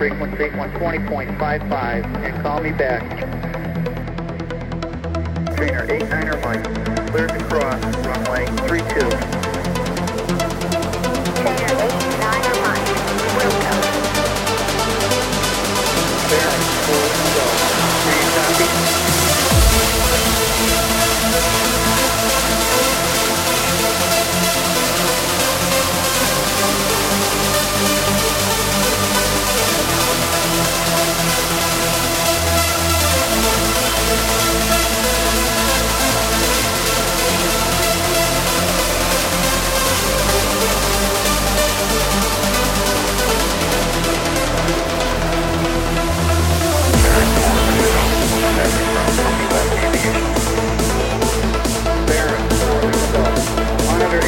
frequency 120.55 and call me back. Trainer 89er Mike, cleared to cross, runway 32.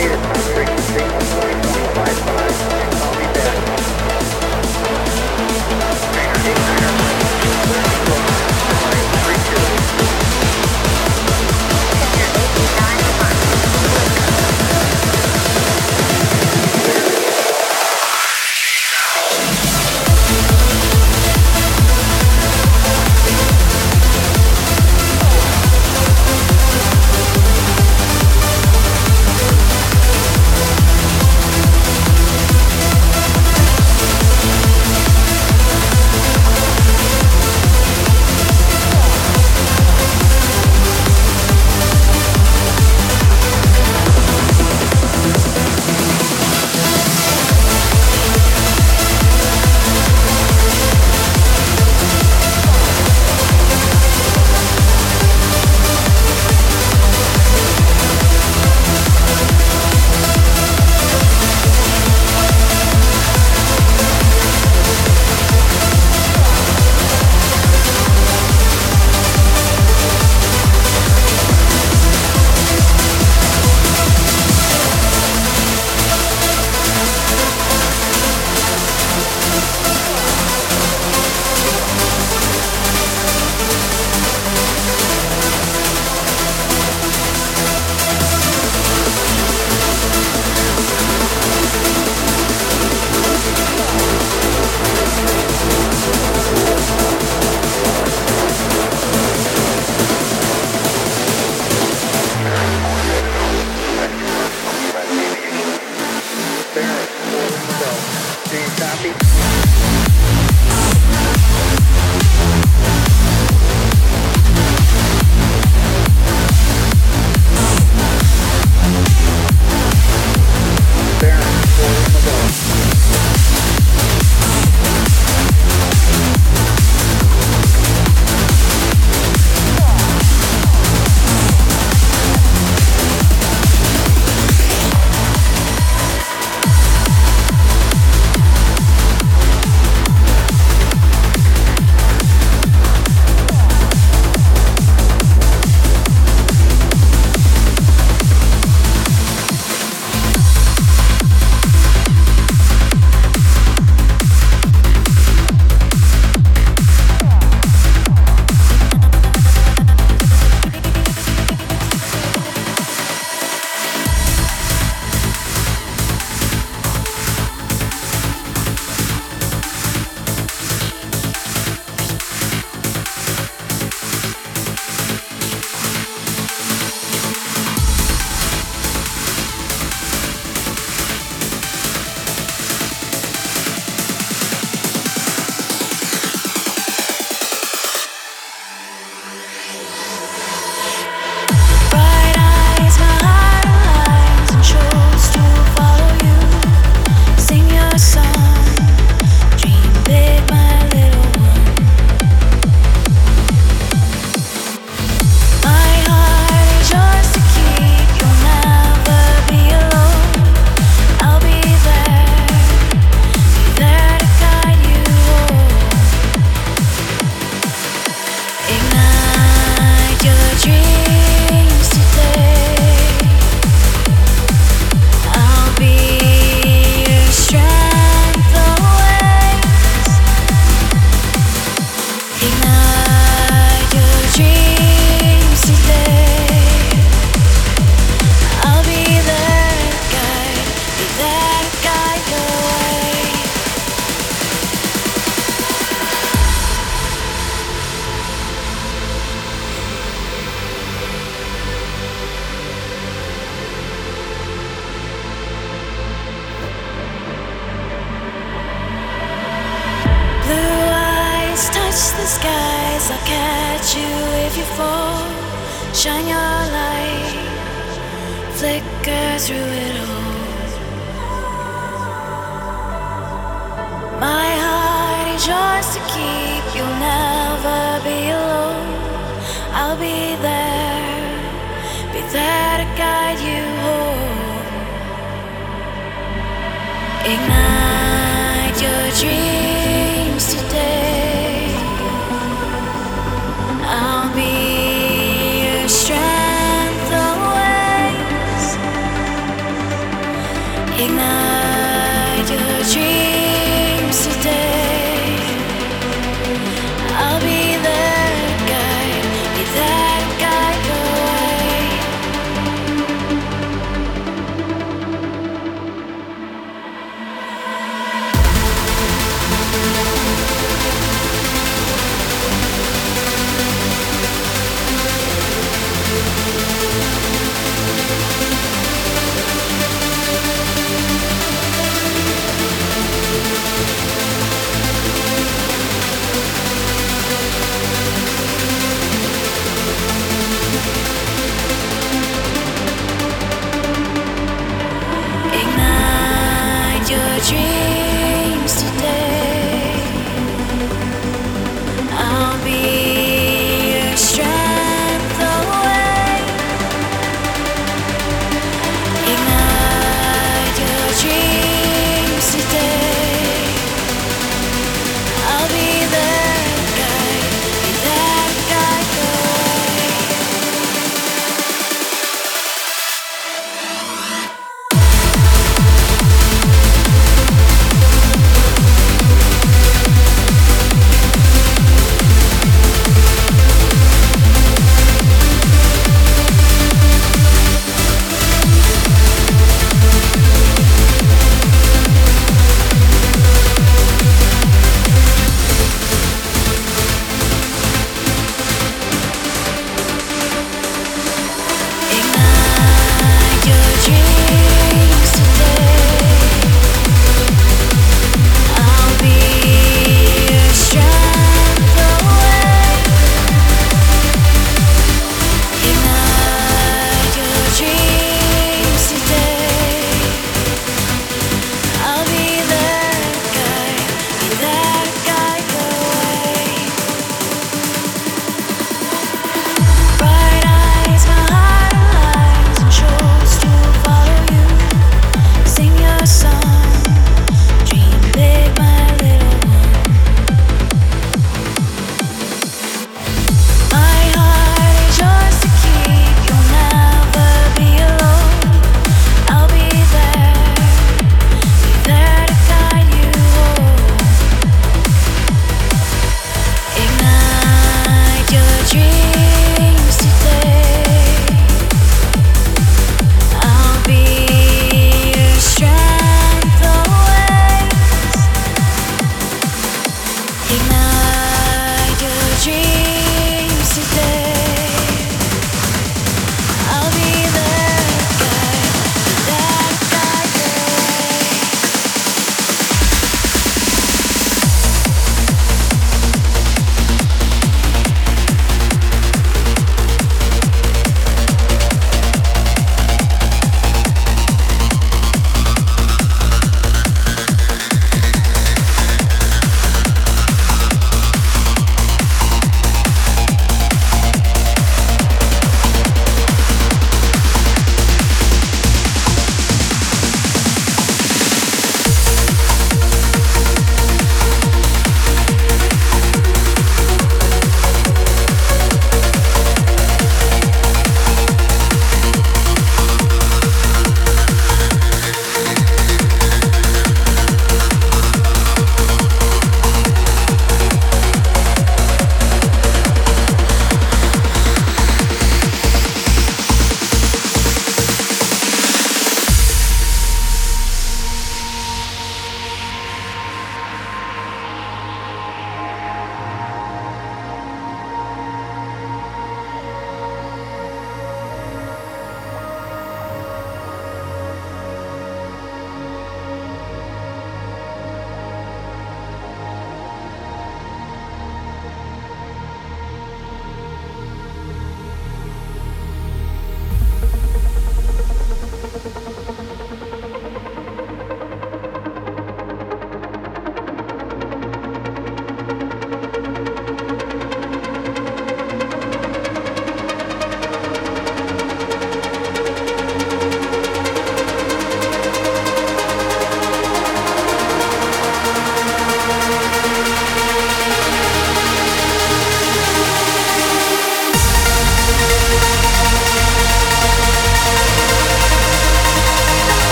United.